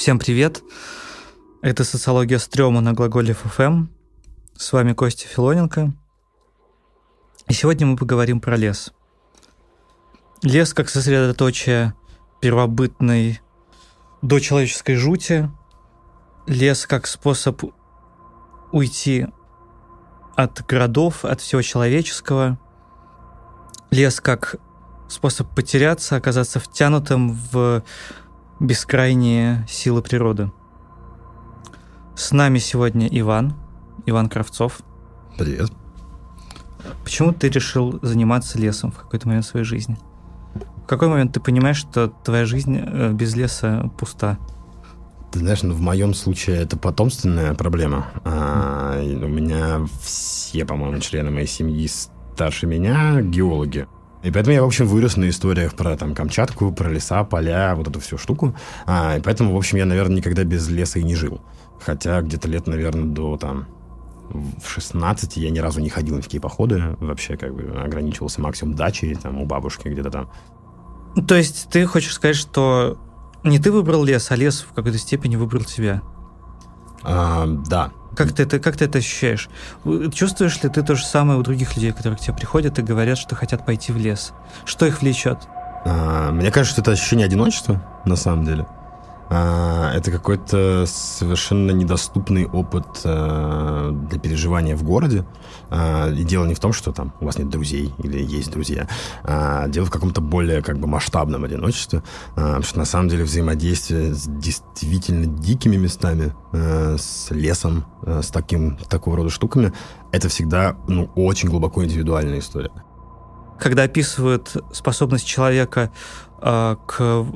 Всем привет! Это «Социология стрёма» на глаголе ФМ. С вами Костя Филоненко. И сегодня мы поговорим про лес. Лес как сосредоточие первобытной дочеловеческой жути. Лес как способ уйти от городов, от всего человеческого. Лес как способ потеряться, оказаться втянутым в бескрайние силы природы. С нами сегодня Иван, Иван Кравцов. Привет. Почему ты решил заниматься лесом в какой-то момент своей жизни? В какой момент ты понимаешь, что твоя жизнь э, без леса пуста? Ты знаешь, ну, в моем случае это потомственная проблема. А, у меня все, по-моему, члены моей семьи старше меня геологи. И поэтому я, в общем, вырос на историях про там Камчатку, про леса, поля, вот эту всю штуку. А, и поэтому, в общем, я, наверное, никогда без леса и не жил. Хотя где-то лет, наверное, до там в 16 я ни разу не ходил на такие походы. Вообще, как бы, ограничивался максимум дачей, там, у бабушки где-то там. То есть ты хочешь сказать, что не ты выбрал лес, а лес в какой-то степени выбрал тебя? А, да, как ты, это, как ты это ощущаешь? Чувствуешь ли ты то же самое у других людей, которые к тебе приходят и говорят, что хотят пойти в лес? Что их влечет? А, мне кажется, что это ощущение одиночества, на самом деле. А, это какой-то совершенно недоступный опыт а, для переживания в городе. А, и дело не в том, что там у вас нет друзей или есть друзья. Дело в каком-то более как бы масштабном одиночестве. Потому что на самом деле взаимодействие с действительно дикими местами, с лесом, с таким, такого рода штуками, это всегда ну, очень глубоко индивидуальная история. Когда описывают способность человека к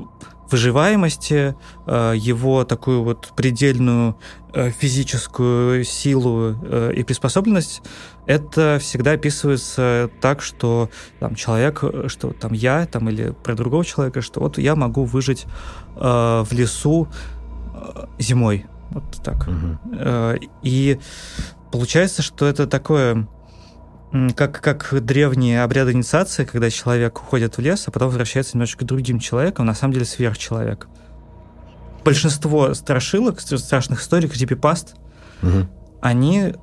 выживаемости, э, его такую вот предельную э, физическую силу э, и приспособленность, это всегда описывается так, что там человек, что там я, там или про другого человека, что вот я могу выжить в лесу зимой, вот так. Угу. И получается, что это такое как, как древние обряды инициации, когда человек уходит в лес, а потом возвращается немножечко другим человеком, на самом деле сверхчеловек. Большинство страшилок, страшных историй, крипипаст, угу. они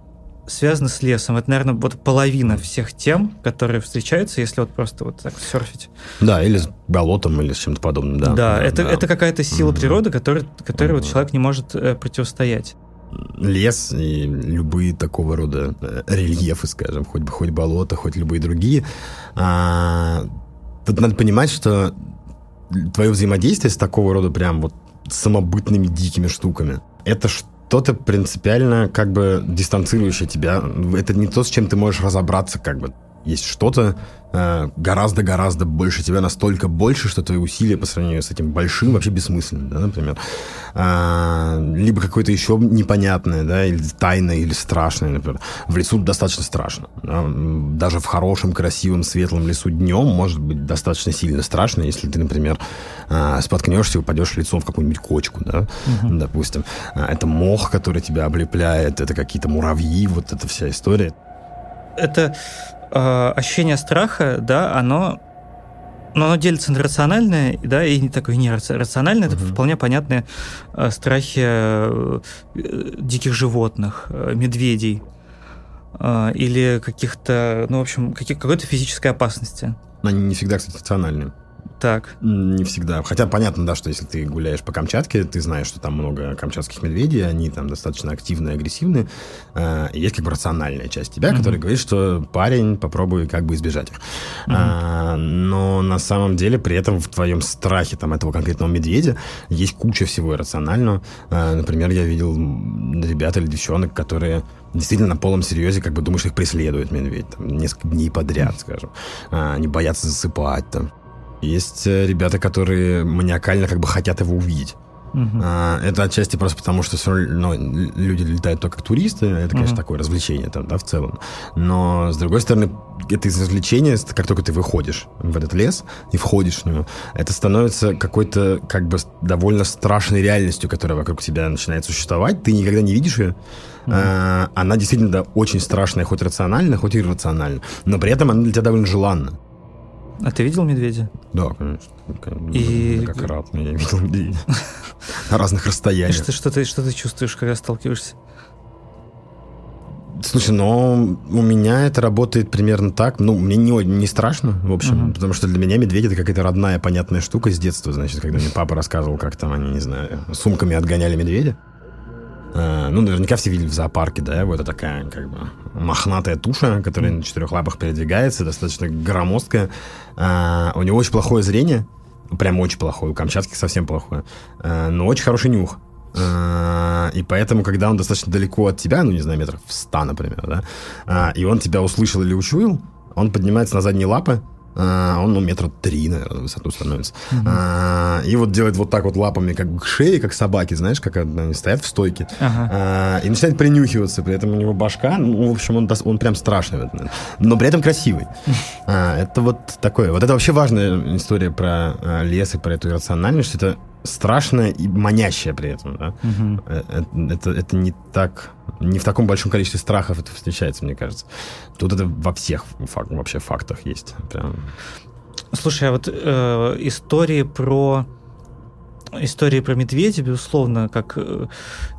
связаны с лесом. Это, наверное, вот половина всех тем, которые встречаются, если вот просто вот так серфить. Да, или с болотом, или с чем-то подобным, да. Да, да это, да. это какая-то сила угу. природы, которой, которой угу. вот человек не может э, противостоять лес и любые такого рода э, рельефы, скажем, хоть хоть болото, хоть любые другие. А, тут надо понимать, что твое взаимодействие с такого рода прям вот самобытными дикими штуками, это что-то принципиально как бы дистанцирующее тебя. Это не то, с чем ты можешь разобраться как бы. Есть что-то, Э, гораздо-гораздо больше тебя, настолько больше, что твои усилия по сравнению с этим большим вообще бессмысленны, да, например. А, либо какое-то еще непонятное, да, или тайное, или страшное, например. В лесу достаточно страшно. Да? Даже в хорошем, красивом, светлом лесу днем может быть достаточно сильно страшно, если ты, например, а, споткнешься и упадешь лицом в какую-нибудь кочку, да, угу. допустим. А, это мох, который тебя облепляет, это какие-то муравьи, вот эта вся история. Это э, ощущение страха, да, оно но оно делится на рациональное, да, и не такое нерациональное. Uh-huh. Это вполне понятные э, страхи э, диких животных, э, медведей или каких-то, ну, в общем, каких, какой-то физической опасности. Они не всегда, кстати, рациональные. Так. Не всегда. Хотя понятно, да, что если ты гуляешь по Камчатке, ты знаешь, что там много камчатских медведей, они там достаточно активные, агрессивные. Э, есть как бы рациональная часть тебя, mm-hmm. которая говорит, что парень, попробуй как бы избежать их. Mm-hmm. А, но на самом деле при этом в твоем страхе там этого конкретного медведя есть куча всего иррационального. А, например, я видел ребят или девчонок, которые действительно на полном серьезе как бы думаешь, их преследует медведь там, несколько дней подряд, скажем. А, они боятся засыпать там. Есть э, ребята, которые маниакально как бы хотят его увидеть. Uh-huh. А, это отчасти просто потому, что все равно ну, люди летают только как туристы. Это, конечно, uh-huh. такое развлечение там, да, в целом. Но, с другой стороны, это из развлечения, как только ты выходишь в этот лес и входишь в него, это становится какой-то как бы довольно страшной реальностью, которая вокруг тебя начинает существовать. Ты никогда не видишь ее. Uh-huh. А, она действительно да, очень страшная, хоть рациональная, хоть иррациональная. Но при этом она для тебя довольно желанна. А ты видел медведя? Да, конечно. И- рад, я видел медведя. На разных расстояниях. что, что, ты, что ты чувствуешь, когда сталкиваешься? Слушай, но у меня это работает примерно так. Ну, мне не, не страшно, в общем, Мгм. потому что для меня медведь это какая-то родная, понятная штука с детства. Значит, когда мне папа рассказывал, как там они, не знаю, сумками отгоняли медведя. А, ну, наверняка все видели в зоопарке, да, вот это такая, как бы, мохнатая туша, которая на четырех лапах передвигается, достаточно громоздкая. А, у него очень плохое зрение, прям очень плохое, у камчатских совсем плохое, А, но очень хороший нюх. И поэтому, когда он достаточно далеко от тебя, ну, не знаю, метров в 100, например, да, и он тебя услышал или учуял, он поднимается на задние лапы, а, он, ну, метра три, наверное, в высоту становится. А, И вот делает вот так вот лапами, как бы к шее, как собаки, знаешь, как они стоят в стойке. Ага. А, И начинает принюхиваться, при этом у него башка, ну, в общем, он, он прям страшный момент. но при этом красивый. А, Это вот такое. Вот это вообще важная история про а, лес и про эту иррациональность, что это страшное и манящее при этом, да. Э, Это, это не так, не в таком большом количестве страхов это встречается, мне кажется. Тут это во всех фак- вообще фактах есть. Прям. Слушай, а вот э, истории про истории про медведя, безусловно, как э,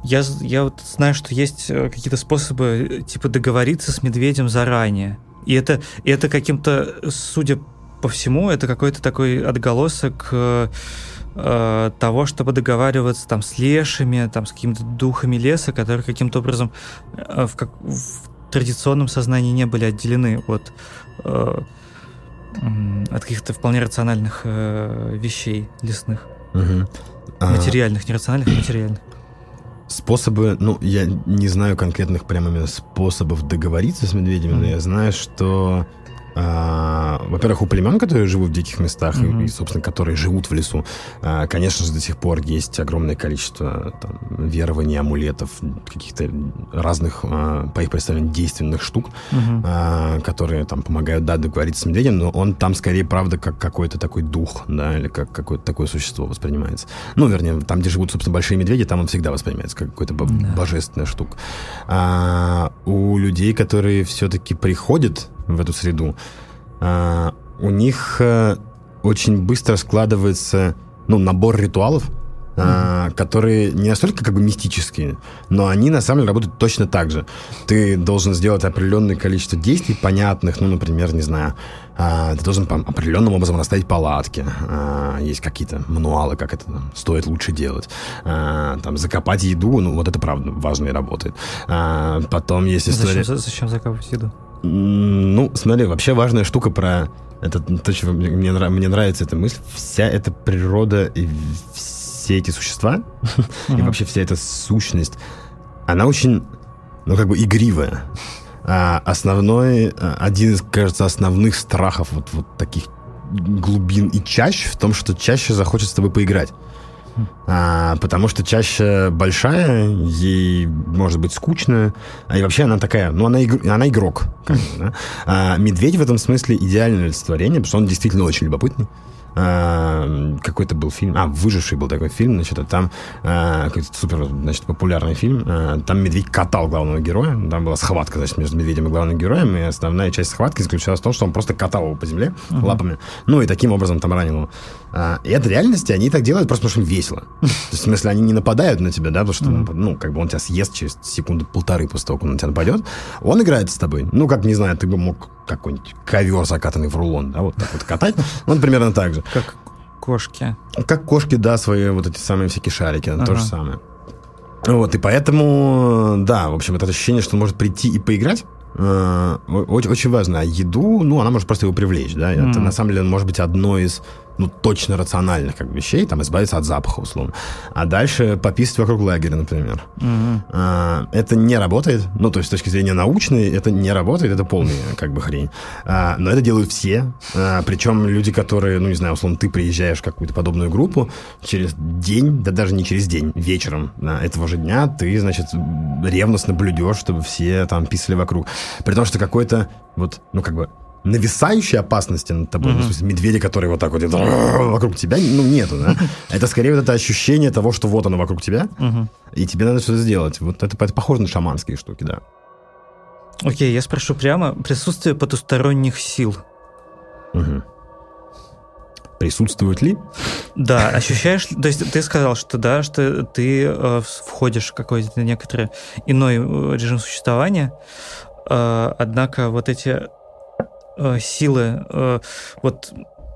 я, я вот знаю, что есть какие-то способы типа договориться с медведем заранее. И это, и это каким-то, судя по всему, это какой-то такой отголосок э, того, чтобы договариваться там с лешими, там с какими-то духами леса, которые каким-то образом э, в, как, в традиционном сознании не были отделены от э, от каких-то вполне рациональных э, вещей лесных. Мгм. А, Материальных, не рациональных, а материальных. Способы, ну, я не знаю конкретных прямо именно способов договориться с медведями, но Мгм. я знаю, что, во-первых, у племен, которые живут в диких местах и- Мгм. и, собственно, которые живут в лесу, а, конечно же, до сих пор есть огромное количество там, верований, амулетов, каких-то разных, а, по их представлению, действенных штук, а, которые там помогают, да, договориться с медведем, но он там скорее, правда, как какой-то такой дух, да, или как какое-то такое существо воспринимается. Ну, вернее, там, где живут, собственно, большие медведи, там он всегда воспринимается как какой-то бо- Да. божественная штука. А у людей, которые все-таки приходят в эту среду, а, у них э, очень быстро складывается, ну, набор ритуалов, а, которые не настолько как бы мистические, но они на самом деле работают точно так же. Ты должен сделать определенное количество действий понятных, ну, например, не знаю, а, ты должен по- определенным образом расставить палатки, а, есть какие-то мануалы, как это там, стоит лучше делать, А, там закопать еду, ну, вот это правда важно и работает. А, потом есть история... Зачем, за- зачем закапывать еду? Ну, смотри, вообще важная штука про... Это то, что мне, мне мне нравится эта мысль. Вся эта природа и все эти существа, и Мгм. вообще вся эта сущность, она очень, ну, как бы игривая. А основной, а, один из, кажется, основных страхов вот, вот таких глубин и чаще в том, что чаще захочет с тобой поиграть. А, потому что чаще большая, ей может быть скучно, а и вообще она такая, ну она, игр- она игрок. как бы, да. А медведь в этом смысле идеальное олицетворение, потому что он действительно очень любопытный. А, какой-то был фильм, а, «Выживший» был такой фильм, значит, а там а, какой-то супер, значит, популярный фильм, а, там медведь катал главного героя, там была схватка, значит, между медведем и главным героем, и основная часть схватки заключалась в том, что он просто катал его по земле лапами, ну и таким образом там ранил его. А, и это реальности они так делают просто потому, что им весело. То есть, в смысле, они не нападают на тебя, да, потому что, ну, как бы он тебя съест через секунду полторы после того, как он на тебя нападет. Он играет с тобой. Ну, как, не знаю, ты бы мог какой-нибудь ковер, закатанный в рулон, да, вот так вот катать. Он примерно так же. Как кошки. Как кошки, да, свои вот эти самые всякие шарики, то Ага. же самое. Вот, и поэтому, да, в общем, это ощущение, что он может прийти и поиграть, э, очень, очень важно. А еду, ну, она может просто его привлечь, да. Это, Мгм. на самом деле, может быть одно из, ну, точно рациональных как бы, вещей, там, избавиться от запаха, условно. А дальше пописать вокруг лагеря, например. Мгм. А, это не работает. Ну, то есть, с точки зрения научной, это не работает, это полная, как бы, хрень. А, но это делают все. А, причем люди, которые, ну, не знаю, условно, ты приезжаешь в какую-то подобную группу, через день, да даже не через день, вечером да, этого же дня ты, значит, ревностно блюдешь, чтобы все там писали вокруг. При том, что какой-то, вот, ну, как бы, нависающей опасности над тобой, ну, в смысле, медведя, который вот так вот вокруг тебя, ну, нету, да? Это скорее вот это ощущение того, что вот оно вокруг тебя, и тебе надо что-то сделать. Вот это, это похоже на шаманские штуки, да. Окей, я спрошу прямо. Присутствие потусторонних сил. Мгм. присутствуют ли? Да, ощущаешь, то есть ты сказал, что да, что ты э, входишь в какой-то некоторый иной режим существования, э, однако вот эти э, силы, э, вот,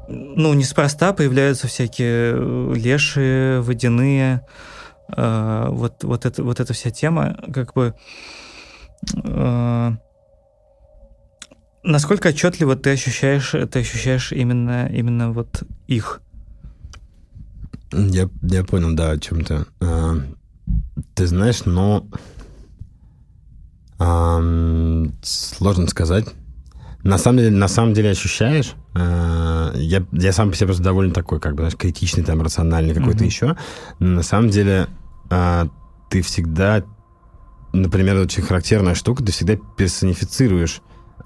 ну, неспроста появляются всякие э, лешие, водяные, вот, вот, это, вот эта вся тема, как бы... Насколько отчетливо ты ощущаешь, ты ощущаешь именно, именно вот их? Я, я понял, да, о чем ты. А, ты знаешь, но а, сложно сказать. На самом деле, на самом деле ощущаешь. А, я, я сам по себе просто довольно такой, как бы, знаешь, критичный, там, рациональный какой-то mm-hmm. еще. Но на самом деле а, ты всегда, например, очень характерная штука, ты всегда персонифицируешь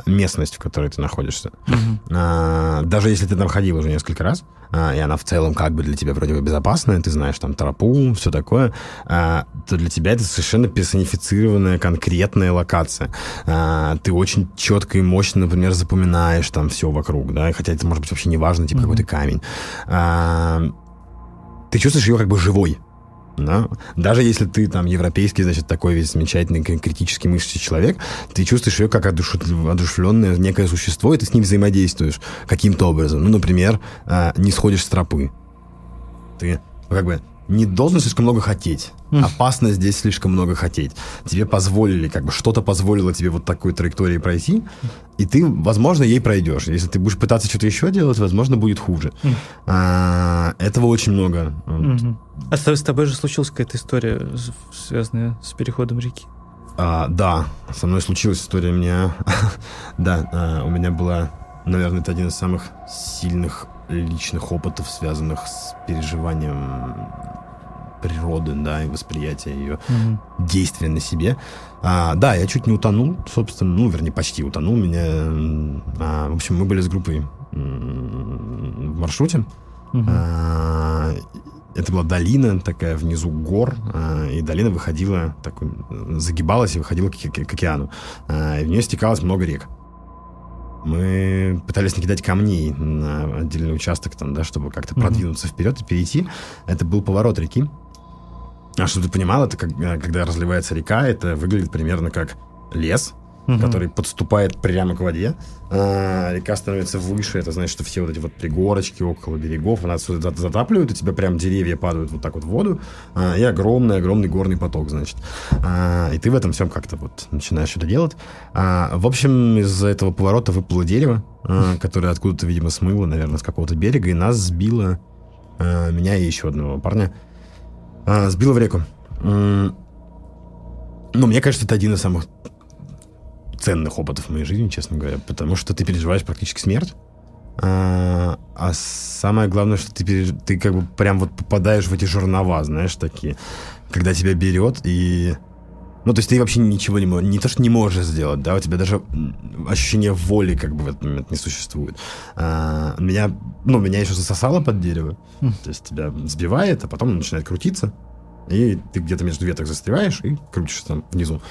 местность, в которой ты находишься. Mm-hmm. А, даже если ты там ходил уже несколько раз, а, и она в целом как бы для тебя вроде бы безопасная, ты знаешь там тропу, все такое, а, то для тебя это совершенно персонифицированная конкретная локация. А, ты очень четко и мощно, например, запоминаешь там все вокруг, да, хотя это может быть вообще не важно, типа mm-hmm. какой-то камень. А, ты чувствуешь ее как бы живой. Да? Даже если ты там европейский, значит, такой весь замечательный критический мыслящий человек, ты чувствуешь ее как одушевленное некое существо, и ты с ним взаимодействуешь каким-то образом. Ну, например, а, не сходишь с тропы. Ты как бы не должен слишком много хотеть. Mm. Опасно здесь слишком много хотеть. Тебе позволили, как бы что-то позволило тебе вот такой траектории пройти, и ты, возможно, ей пройдешь. Если ты будешь пытаться что-то еще делать, возможно, будет хуже. Mm. А, этого очень много. Mm-hmm. А с тобой же случилась какая-то история, связанная с переходом реки? А, да, со мной случилась история. Меня, да, а, у меня была, наверное, это один из самых сильных личных опытов, связанных с переживанием природы, да, и восприятия ее mm-hmm. действия на себе. А, да, я чуть не утонул, собственно, ну, вернее, почти утонул. Меня, а, в общем, мы были с группой в маршруте. Mm-hmm. А, это была долина такая внизу гор, а, и долина выходила, так, загибалась и выходила к, к, к океану. А, и в нее стекалось много рек мы пытались накидать камней на отдельный участок, там, да, чтобы как-то mm-hmm. продвинуться вперед и перейти. Это был поворот реки. А что ты понимал, это как, э, когда разливается река, это выглядит примерно как лес, угу. который подступает прямо к воде. А, река становится выше, это значит, что все вот эти вот пригорочки около берегов, она отсюда затапливает, у тебя прям деревья падают вот так вот в воду, а, и огромный-огромный горный поток, значит. А, и ты в этом всем как-то вот начинаешь это делать. А, в общем, из этого поворота выплыло дерево, а, которое откуда-то, видимо, смыло, наверное, с какого-то берега, и нас сбило, а, меня и еще одного парня, а, сбило в реку. Ну, мне кажется, это один из самых ценных опытов в моей жизни, честно говоря, потому что ты переживаешь практически смерть. А, а самое главное, что ты, переж... ты как бы прям вот попадаешь в эти жернова, знаешь, такие, когда тебя берет и... Ну, то есть ты вообще ничего не можешь, не то, что не можешь сделать, да, у тебя даже ощущение воли как бы в этот момент не существует. А, меня, ну, меня еще засосало под дерево, mm. то есть тебя сбивает, а потом начинает крутиться, и ты где-то между веток застреваешь и крутишься там внизу.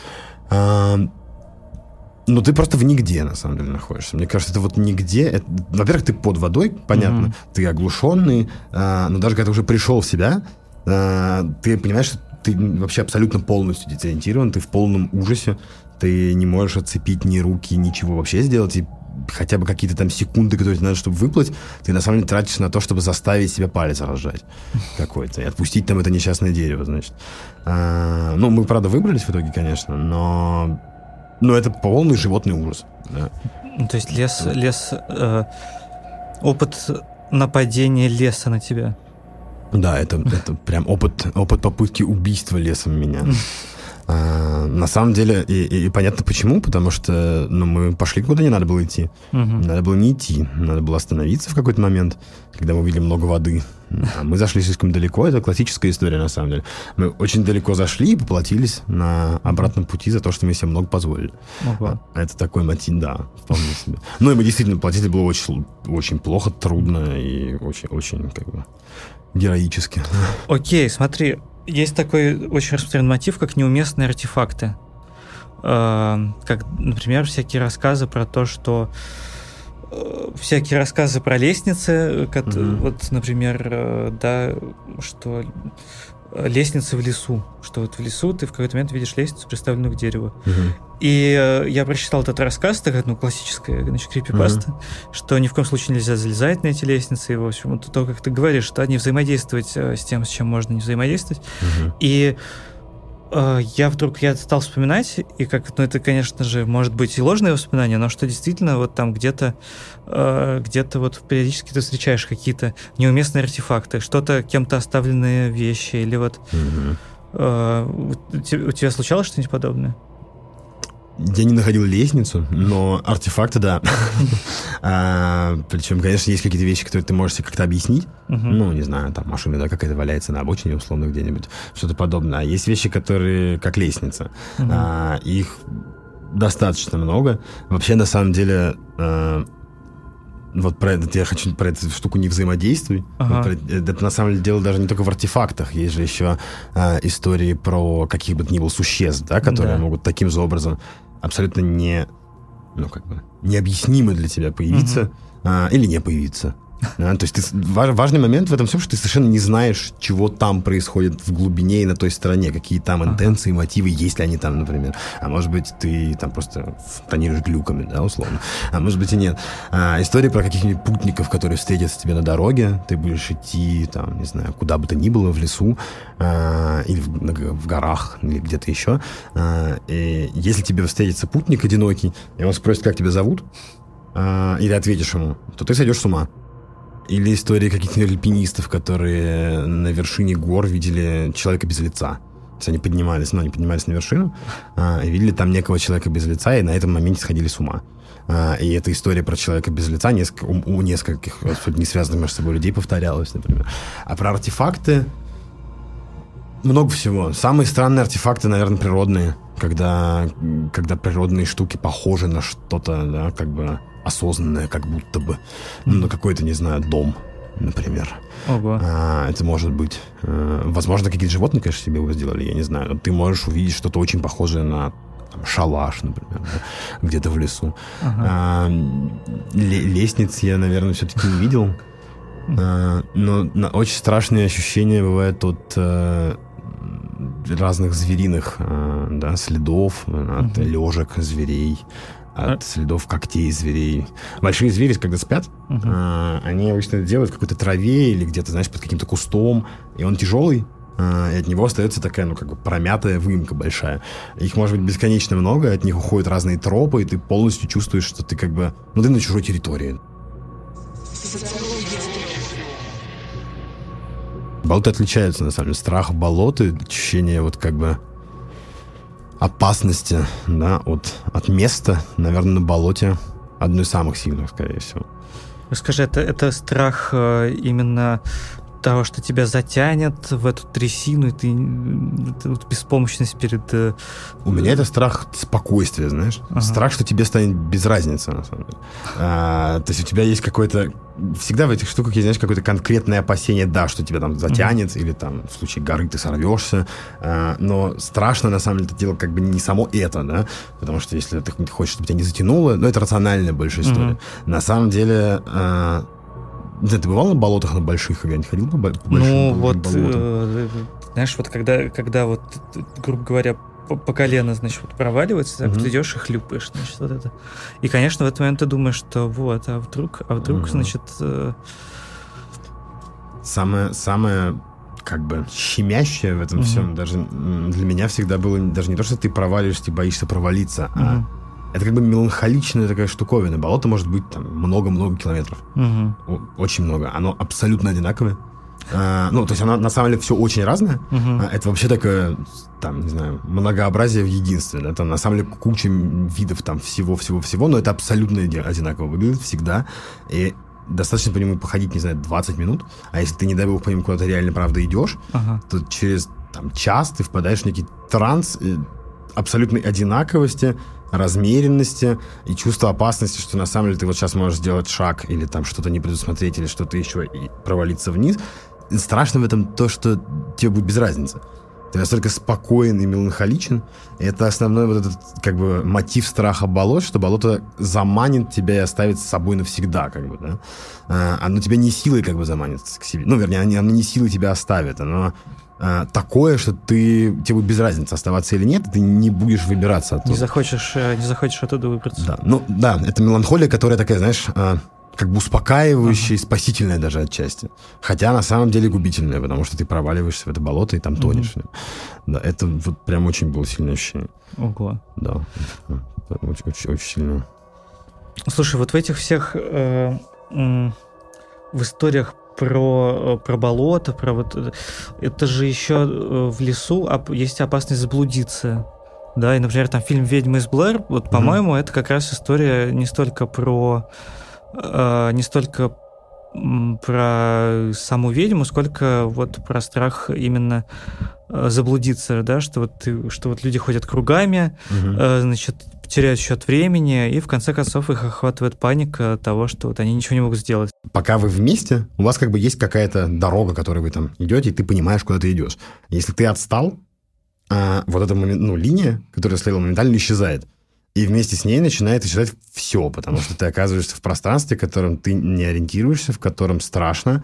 А, ну, ты просто в нигде, на самом деле, находишься. Мне кажется, это вот нигде. Это, во-первых, ты под водой, понятно, mm-hmm. ты оглушенный, а, но даже когда ты уже пришел в себя, а, ты понимаешь, что ты вообще абсолютно полностью дезориентирован, ты в полном ужасе, ты не можешь отцепить ни руки, ничего вообще сделать, и хотя бы какие-то там секунды, которые тебе надо, чтобы выплыть, ты на самом деле тратишь на то, чтобы заставить себя палец разжать какой-то и отпустить там это несчастное дерево, значит. А, ну, мы, правда, выбрались в итоге, конечно, но ну, это полный животный ужас. Да. Ну, то есть лес, лес, э, опыт нападения леса на тебя. Да, это, это прям опыт, опыт попытки убийства лесом меня. А, на самом деле, и, и, и понятно почему, потому что ну, мы пошли куда не надо было идти. Угу. Надо было не идти, надо было остановиться в какой-то момент, когда мы увидели много воды. А мы зашли слишком далеко, это классическая история на самом деле. Мы очень далеко зашли и поплатились на обратном пути за то, что мы себе много позволили. Ага. Это такой мотив, да, вполне себе. Ну и мы действительно платили было очень, очень плохо, трудно и очень, очень как бы героически. Окей, смотри, есть такой очень распространенный мотив, как неуместные артефакты. Э, как, например, всякие рассказы про то, что э, всякие рассказы про лестницы, как, mm-hmm. вот, например, э, да, что лестницы в лесу, что вот в лесу ты в какой-то момент видишь лестницу, приставленную к дереву. Угу. И э, я прочитал этот рассказ, такая, ну, классическая, значит, крипипаста, угу. что ни в коем случае нельзя залезать на эти лестницы, и, в общем, вот то, как ты говоришь, что не взаимодействовать э, с тем, с чем можно не взаимодействовать. Угу. И э, я вдруг я стал вспоминать, и как, ну, это, конечно же, может быть и ложное воспоминание, но что действительно вот там где-то э, где-то вот периодически ты встречаешь какие-то неуместные артефакты, что-то кем-то оставленные вещи, или вот... Угу. У тебя случалось что-нибудь подобное? Я не находил лестницу, но артефакты, да. а, причем, конечно, есть какие-то вещи, которые ты можешь себе как-то объяснить. Uh-huh. Ну, не знаю, там машина, да, какая-то валяется на обочине, условно, где-нибудь. Что-то подобное. А есть вещи, которые как лестница. Uh-huh. А, их достаточно много. Вообще, на самом деле, э, вот про это я хочу про эту штуку не взаимодействуй. Ага. Вот про, это на самом деле дело даже не только в артефактах. Есть же еще э, истории про каких бы то ни было существ, да, которые да. могут таким же образом абсолютно не, ну, как бы, необъяснимо для тебя появиться угу. а, или не появиться. Да, то есть ты, важный момент в этом всем, что ты совершенно не знаешь, чего там происходит в глубине и на той стороне, какие там интенции, мотивы, есть ли они там, например. А может быть, ты там просто тонируешь глюками, да, условно. А может быть и нет. А, история про каких-нибудь путников, которые встретятся тебе на дороге, ты будешь идти, там, не знаю, куда бы то ни было, в лесу, а, или в, в горах, или где-то еще. А, и если тебе встретится путник одинокий, и он спросит, как тебя зовут, а, или ответишь ему, то ты сойдешь с ума. Или истории каких-нибудь альпинистов, которые на вершине гор видели человека без лица. То есть они поднимались, ну, они поднимались на вершину а, и видели там некого человека без лица, и на этом моменте сходили с ума. А, и эта история про человека без лица несколько, у, у нескольких не связанных между собой людей повторялась, например. А про артефакты много всего. Самые странные артефакты, наверное, природные, когда, когда природные штуки похожи на что-то, да, как бы осознанное, как будто бы. Ну, на какой-то, не знаю, дом, например. Ого. А, это может быть. А, возможно, какие-то животные, конечно, себе его сделали, я не знаю. Но ты можешь увидеть что-то очень похожее на там, шалаш, например, да, где-то в лесу. Ага. А, лестниц я, наверное, все-таки не видел. А, но на, очень страшные ощущения бывают от а, разных звериных а, да, следов, от угу. лежек зверей, от следов когтей зверей. Большие звери, когда спят, угу. а, они обычно это делают в какой-то траве или где-то, знаешь, под каким-то кустом, и он тяжелый, а, и от него остается такая, ну, как бы промятая выемка большая. Их может быть бесконечно много, от них уходят разные тропы, и ты полностью чувствуешь, что ты как бы, ну, ты на чужой территории. Болоты отличаются, на самом деле. Страх болоты, ощущение вот как бы опасности, да, от, от места, наверное, на болоте одно из самых сильных, скорее всего. Скажи, это, это страх э, именно того, что тебя затянет в эту трясину, и ты вот, беспомощность перед... Э, У меня это страх спокойствия, знаешь? Ага. Страх, что тебе станет без разницы, на самом деле. А, то есть у тебя есть какой-то... Всегда в этих штуках есть, знаешь, какое-то конкретное опасение, да, что тебя там затянет, ага. или там в случае горы ты сорвешься. А, но страшно, на самом деле, это дело как бы не само это, да? Потому что если ты хочешь, чтобы тебя не затянуло, ну, это рациональная больше история. Ага. На самом деле... А, да, ты бывал на болотах на больших или не ходил по, большим Ну, вот, э, знаешь, вот когда, когда вот, грубо говоря, по, по колено, значит, вот проваливается, так mm-hmm. ты идешь и хлюпаешь, значит, вот это. И, конечно, в этот момент ты думаешь, что вот, а вдруг, а вдруг, mm-hmm. значит... Э... Самое, самое как бы щемящее в этом mm-hmm. всем даже для меня всегда было даже не то, что ты проваливаешься, ты боишься провалиться, mm-hmm. а это как бы меланхоличная такая штуковина. Болото может быть там много-много километров. Угу. Очень много. Оно абсолютно одинаковое. А, ну, то есть оно на самом деле все очень разное. Угу. А, это вообще такое, там, не знаю, многообразие в единстве. Это на самом деле куча видов там всего-всего-всего, но это абсолютно одинаково выглядит всегда. И достаточно по нему походить, не знаю, 20 минут. А если ты, не дай бог, по нему куда-то реально, правда, идешь, ага. то через там, час ты впадаешь в некий транс э, абсолютной одинаковости, размеренности и чувство опасности, что на самом деле ты вот сейчас можешь сделать шаг или там что-то не предусмотреть или что-то еще и провалиться вниз. Страшно в этом то, что тебе будет без разницы. ты настолько спокоен и меланхоличен. Это основной вот этот как бы мотив страха болот, что болото заманит тебя и оставит с собой навсегда, как бы, да. А, оно тебя не силой как бы заманит к себе. Ну, вернее, оно не силой тебя оставит. Оно а, такое, что ты тебе будет без разницы оставаться или нет, ты не будешь выбираться оттуда. Не захочешь, э, не захочешь оттуда выбраться. Да, ну да, это меланхолия, которая такая, знаешь, а, как бы успокаивающая, ага. спасительная даже отчасти. Хотя на самом деле губительная, потому что ты проваливаешься в это болото и там тонешь. Угу. Да, это вот прям очень было сильное ощущение. Ого. Да, очень, очень, очень сильно. Слушай, вот в этих всех э, э, в историях про, э, про болото, про вот э, это же еще э, в лесу есть опасность заблудиться. Да, и, например, там фильм «Ведьма из Блэр», вот, по-моему, mm-hmm. это как раз история не столько про э, не столько про саму ведьму, сколько вот про страх именно заблудиться, да, что вот, ты, что вот люди ходят кругами, угу. э, значит, теряют счет времени, и в конце концов их охватывает паника того, что вот они ничего не могут сделать. Пока вы вместе, у вас как бы есть какая-то дорога, которой вы там идете, и ты понимаешь, куда ты идешь. Если ты отстал, а, вот эта ну, линия, которая стояла, моментально исчезает. И вместе с ней начинает исчезать все, потому что ты оказываешься в пространстве, в котором ты не ориентируешься, в котором страшно,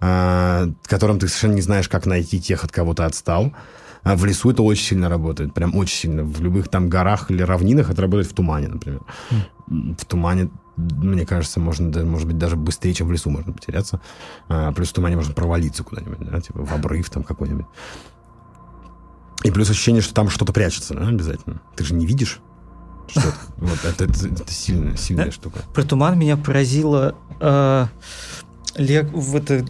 а, в котором ты совершенно не знаешь, как найти тех, от кого ты отстал. А в лесу это очень сильно работает, прям очень сильно. В любых там горах или равнинах это работает в тумане, например. Mm. В тумане, мне кажется, можно, может быть, даже быстрее, чем в лесу можно потеряться. А, плюс в тумане можно провалиться куда-нибудь, да, типа в обрыв там какой-нибудь. И плюс ощущение, что там что-то прячется, да, обязательно. Ты же не видишь, что вот это, это, это сильная, сильная штука. Про туман меня поразило э, в это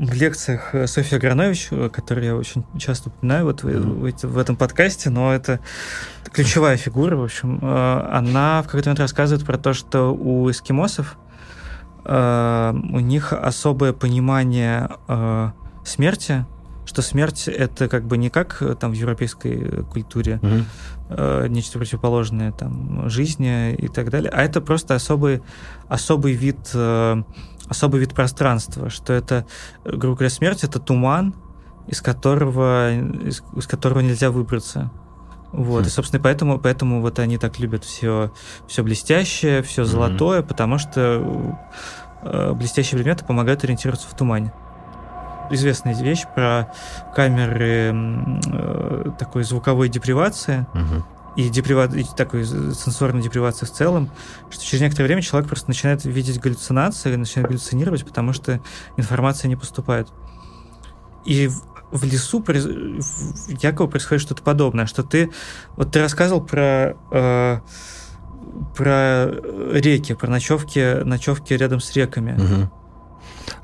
в лекциях э, Софья Гранович, э, которую я очень часто упоминаю вот mm-hmm. в, в этом подкасте, но это ключевая фигура, в общем, э, она в какой-то момент рассказывает про то, что у эскимосов у них особое понимание смерти, что смерть это как бы не как там в европейской культуре mm-hmm. нечто противоположное там жизни и так далее, а это просто особый особый вид особый вид пространства, что это, грубо говоря, смерть — это туман, из которого, из, из которого нельзя выбраться. Вот, хм. и, собственно, поэтому, поэтому вот они так любят все, все блестящее, все золотое, mm-hmm. потому что э, блестящие предметы помогают ориентироваться в тумане. Известная вещь про камеры э, такой звуковой депривации. Mm-hmm и, деприва... и такой сенсорной депривации в целом, что через некоторое время человек просто начинает видеть галлюцинации, начинает галлюцинировать, потому что информация не поступает. И в, в лесу якобы происходит что-то подобное, что ты... Вот ты рассказывал про... Э, про реки, про ночевки, ночевки рядом с реками. Угу.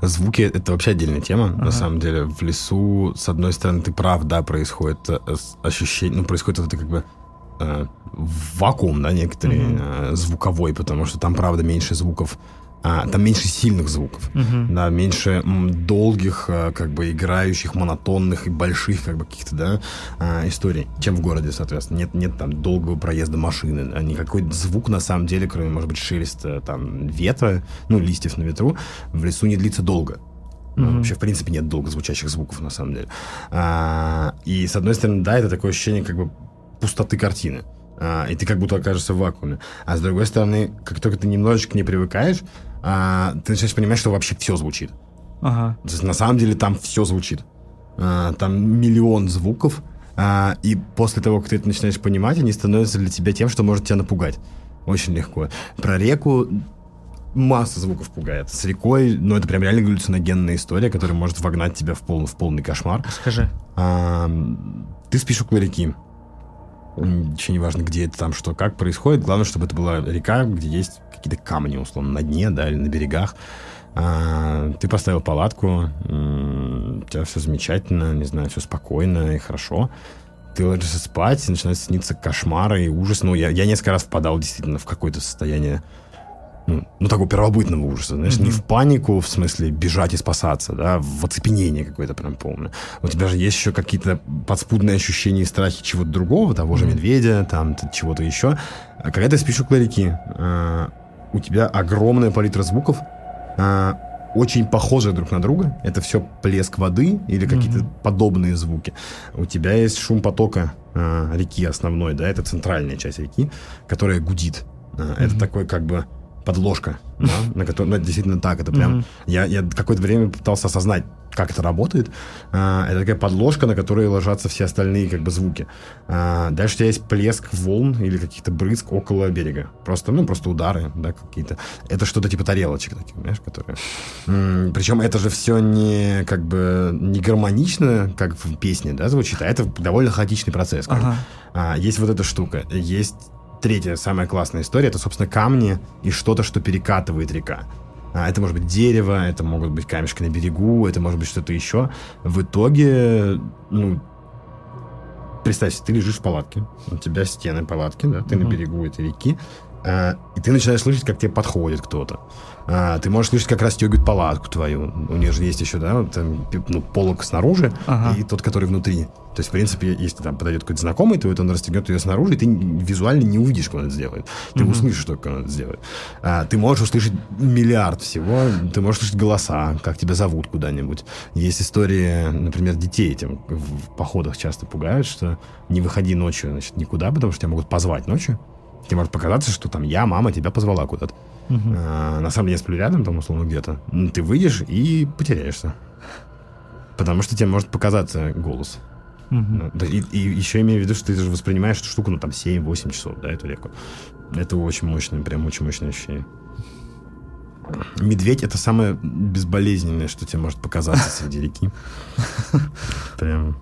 Звуки — это вообще отдельная тема, ага. на самом деле. В лесу, с одной стороны, ты прав, да, происходит э, ощущение, ну, происходит вот это как бы э, вакуум, да, некоторые mm-hmm. э, звуковой, потому что там, правда, меньше звуков, а, там меньше сильных звуков, mm-hmm. да, меньше долгих, а, как бы играющих, монотонных и больших, как бы каких-то, да, а, историй, чем в городе, соответственно. Нет, нет там долгого проезда машины, да, никакой звук на самом деле, кроме, может быть, шелеста там ветра, ну, листьев на ветру, в лесу не длится долго. Mm-hmm. вообще, в принципе, нет долго звучащих звуков, на самом деле. А, и, с одной стороны, да, это такое ощущение, как бы пустоты картины. А, и ты как будто окажешься в вакууме. А с другой стороны, как только ты немножечко не привыкаешь, а, ты начинаешь понимать, что вообще все звучит. Ага. То есть, на самом деле там все звучит. А, там миллион звуков, а, и после того, как ты это начинаешь понимать, они становятся для тебя тем, что может тебя напугать. Очень легко. Про реку масса звуков пугает. С рекой, ну, это прям реально галлюциногенная история, которая может вогнать тебя в, пол, в полный кошмар. Скажи. А, ты спишь около реки Вообще не важно, где это там, что, как происходит. Главное, чтобы это была река, где есть какие-то камни, условно, на дне, да, или на берегах. А, ты поставил палатку, у тебя все замечательно, не знаю, все спокойно и хорошо. Ты ложишься спать, и начинают сниться кошмары и ужас. Ну, я, я несколько раз впадал действительно в какое-то состояние ну, ну, такого первобытного ужаса, знаешь, mm-hmm. не в панику, в смысле бежать и спасаться, да, в оцепенение какое-то прям полное. У тебя же есть еще какие-то подспудные ощущения и страхи чего-то другого, того mm-hmm. же медведя, там, чего-то еще. А когда ты спишь около реки, э, у тебя огромная палитра звуков, э, очень похожи друг на друга. Это все плеск воды или какие-то mm-hmm. подобные звуки. У тебя есть шум потока э, реки основной, да, это центральная часть реки, которая гудит. Э, mm-hmm. Это такой как бы подложка, да, на которой, ну, действительно так, это прям, mm-hmm. я, я какое-то время пытался осознать, как это работает. А, это такая подложка, на которой ложатся все остальные как бы звуки. А, дальше у тебя есть плеск волн или каких-то брызг около берега. Просто, ну, просто удары, да, какие-то. Это что-то типа тарелочек таких, знаешь, которые... Причем это же все не как бы не гармонично, как в песне, да, звучит, а это довольно хаотичный процесс. Ага. А, есть вот эта штука. Есть третья самая классная история, это, собственно, камни и что-то, что перекатывает река. А, это может быть дерево, это могут быть камешки на берегу, это может быть что-то еще. В итоге, ну, представь себе, ты лежишь в палатке, у тебя стены палатки, да, ты mm-hmm. на берегу этой реки, и ты начинаешь слышать, как тебе подходит кто-то. А, ты можешь слышать, как расстегивают палатку твою. У них же есть еще, да, там, ну, полок снаружи ага. и тот, который внутри. То есть, в принципе, если там подойдет какой-то знакомый, то вот он расстегнет ее снаружи, и ты визуально не увидишь, как он это сделает. Ты угу. услышишь, что он это сделает. А, ты можешь услышать миллиард всего. Ты можешь услышать голоса, как тебя зовут куда-нибудь. Есть истории, например, детей этим в походах часто пугают, что не выходи ночью, значит, никуда, потому что тебя могут позвать ночью. Тебе может показаться, что там я, мама, тебя позвала куда-то. Угу. А, на самом деле сплю рядом, там, условно, где-то. Ты выйдешь и потеряешься. Потому что тебе может показаться голос. Угу. И, и еще имею в виду, что ты же воспринимаешь эту штуку, ну, там, 7-8 часов, да, эту реку. Это очень мощное, прям очень мощное ощущение. Медведь — это самое безболезненное, что тебе может показаться среди реки. Прям...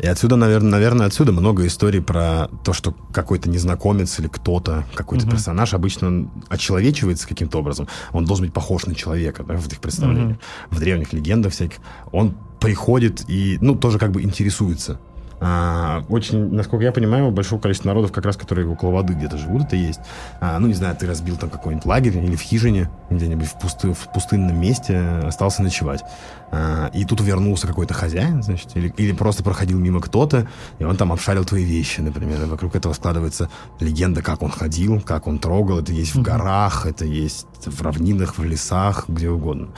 И отсюда, наверное, наверное, отсюда много историй про то, что какой-то незнакомец или кто-то, какой-то угу. персонаж обычно очеловечивается каким-то образом. Он должен быть похож на человека, да, в этих представлениях. Угу. В древних легендах всяких. Он приходит и, ну, тоже как бы интересуется а, очень, насколько я понимаю, большого количества народов, как раз, которые около воды где-то живут, это есть. А, ну, не знаю, ты разбил там какой-нибудь лагерь или в хижине, где-нибудь в, пусты, в пустынном месте остался ночевать. А, и тут вернулся какой-то хозяин, значит, или, или просто проходил мимо кто-то, и он там обшарил твои вещи, например. И вокруг этого складывается легенда, как он ходил, как он трогал. Это есть в горах, это есть в равнинах, в лесах, где угодно.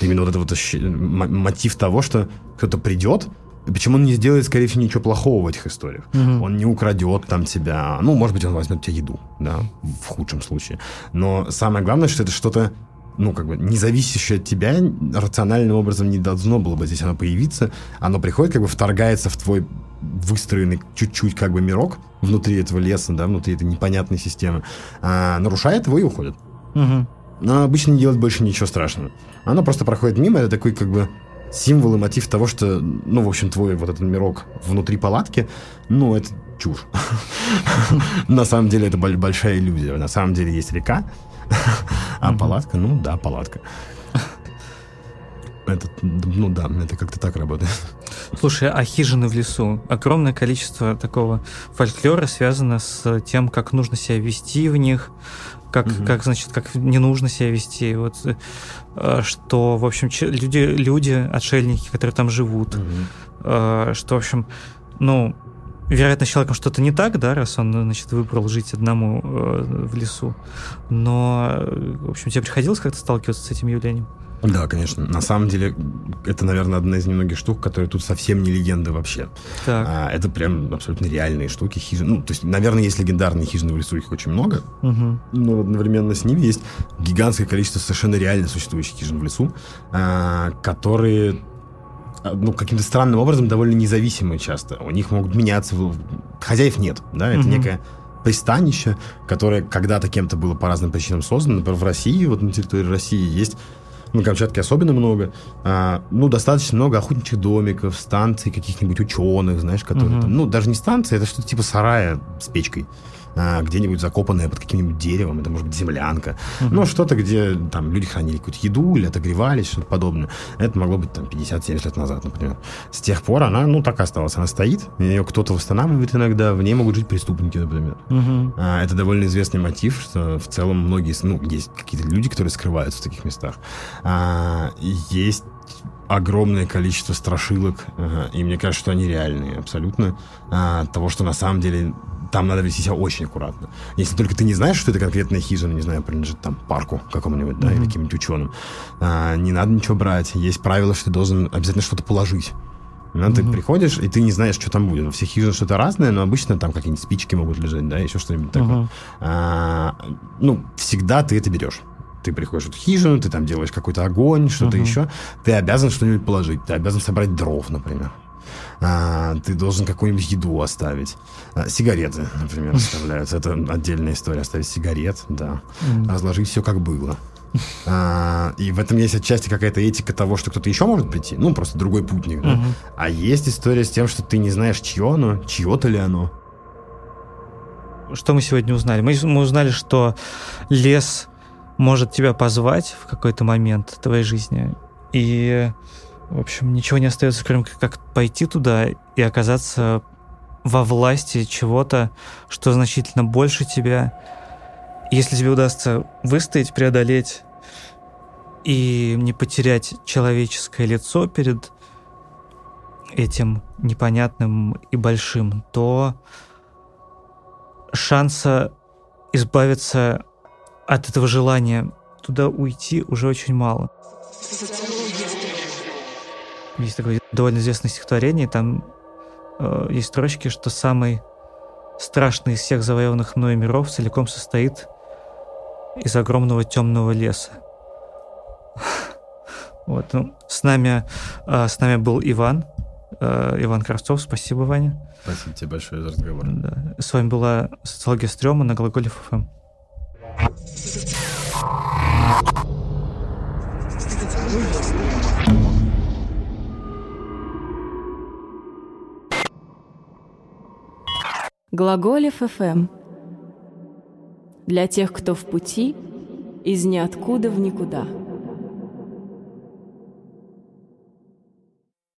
Именно вот этот вот мотив того, что кто-то придет, Почему он не сделает, скорее всего, ничего плохого в этих историях? Угу. Он не украдет там тебя. Ну, может быть, он возьмет тебе еду, да, в худшем случае. Но самое главное, что это что-то ну, как бы, не зависящее от тебя, рациональным образом не должно было бы здесь оно появиться. Оно приходит, как бы вторгается в твой выстроенный чуть-чуть как бы мирок внутри этого леса, да, внутри этой непонятной системы, а, нарушает его и уходит. Угу. Но обычно не делает больше ничего страшного. Оно просто проходит мимо, это такой как бы символ и мотив того, что, ну, в общем, твой вот этот мирок внутри палатки, ну, это чушь. На самом деле это большая иллюзия. На самом деле есть река, а палатка, ну да, палатка. Это, ну да, это как-то так работает. Слушай, а хижины в лесу? Огромное количество такого фольклора связано с тем, как нужно себя вести в них, как, угу. как значит, как не нужно себя вести. Вот, э, что, в общем, люди, люди, отшельники, которые там живут, угу. что, в общем, ну, вероятно, с человеком что-то не так, да, раз он, значит, выбрал жить одному э, в лесу. Но, в общем, тебе приходилось как-то сталкиваться с этим явлением? Да, конечно. На самом деле, это, наверное, одна из немногих штук, которые тут совсем не легенды вообще. Так. А, это прям абсолютно реальные штуки. Хижины. Ну, то есть, наверное, есть легендарные хижины в лесу, их очень много. Угу. Но одновременно с ними есть гигантское количество совершенно реально существующих хижин в лесу, а, которые а, ну, каким-то странным образом довольно независимые часто. У них могут меняться... Хозяев нет, да? Это угу. некое пристанище, которое когда-то кем-то было по разным причинам создано. Например, в России, вот на территории России есть на Камчатке особенно много, а, ну, достаточно много охотничьих домиков, станций каких-нибудь ученых, знаешь, которые угу. там, ну, даже не станция, это что-то типа сарая с печкой. А, где-нибудь закопанная под каким-нибудь деревом, это может быть землянка, uh-huh. ну, что-то, где там люди хранили какую-то еду или отогревались, что-то подобное. Это могло быть там 50-70 лет назад, например. С тех пор она, ну, так и осталась. Она стоит, ее кто-то восстанавливает иногда, в ней могут жить преступники, например. Uh-huh. А, это довольно известный мотив, что в целом многие, ну, есть какие-то люди, которые скрываются в таких местах. А, есть огромное количество страшилок, и мне кажется, что они реальные абсолютно. того, что на самом деле там надо вести себя очень аккуратно. Если только ты не знаешь, что это конкретная хижина, не знаю, принадлежит там парку какому-нибудь, да, mm-hmm. или каким-нибудь ученым, а, не надо ничего брать. Есть правило, что ты должен обязательно что-то положить. Ну, mm-hmm. Ты приходишь, и ты не знаешь, что там будет. У всех хижин что-то разное, но обычно там какие-нибудь спички могут лежать, да, еще что-нибудь такое. Mm-hmm. А, ну, всегда ты это берешь ты приходишь в эту хижину, ты там делаешь какой-то огонь, что-то uh-huh. еще, ты обязан что-нибудь положить, ты обязан собрать дров, например а, ты должен какую-нибудь еду оставить. А, сигареты, например, оставляются. Это отдельная история. Оставить сигарет, да. Разложить все, как было. А, и в этом есть отчасти какая-то этика того, что кто-то еще может прийти. Ну, просто другой путник. Да? Угу. А есть история с тем, что ты не знаешь, чье оно, чье-то ли оно. Что мы сегодня узнали? Мы, мы узнали, что лес может тебя позвать в какой-то момент твоей жизни. И в общем, ничего не остается, кроме как пойти туда и оказаться во власти чего-то, что значительно больше тебя. Если тебе удастся выстоять, преодолеть и не потерять человеческое лицо перед этим непонятным и большим, то шанса избавиться от этого желания туда уйти уже очень мало. Есть такое довольно известное стихотворение, там э, есть строчки, что самый страшный из всех завоеванных мной миров целиком состоит из огромного темного леса. Вот, ну, с нами, э, с нами был Иван, э, Иван Кравцов. Спасибо, Ваня. Спасибо тебе большое за разговор. Да. С вами была социология стрёма на Глаголе ФМ. Глаголев ФМ. Для тех, кто в пути, из ниоткуда в никуда.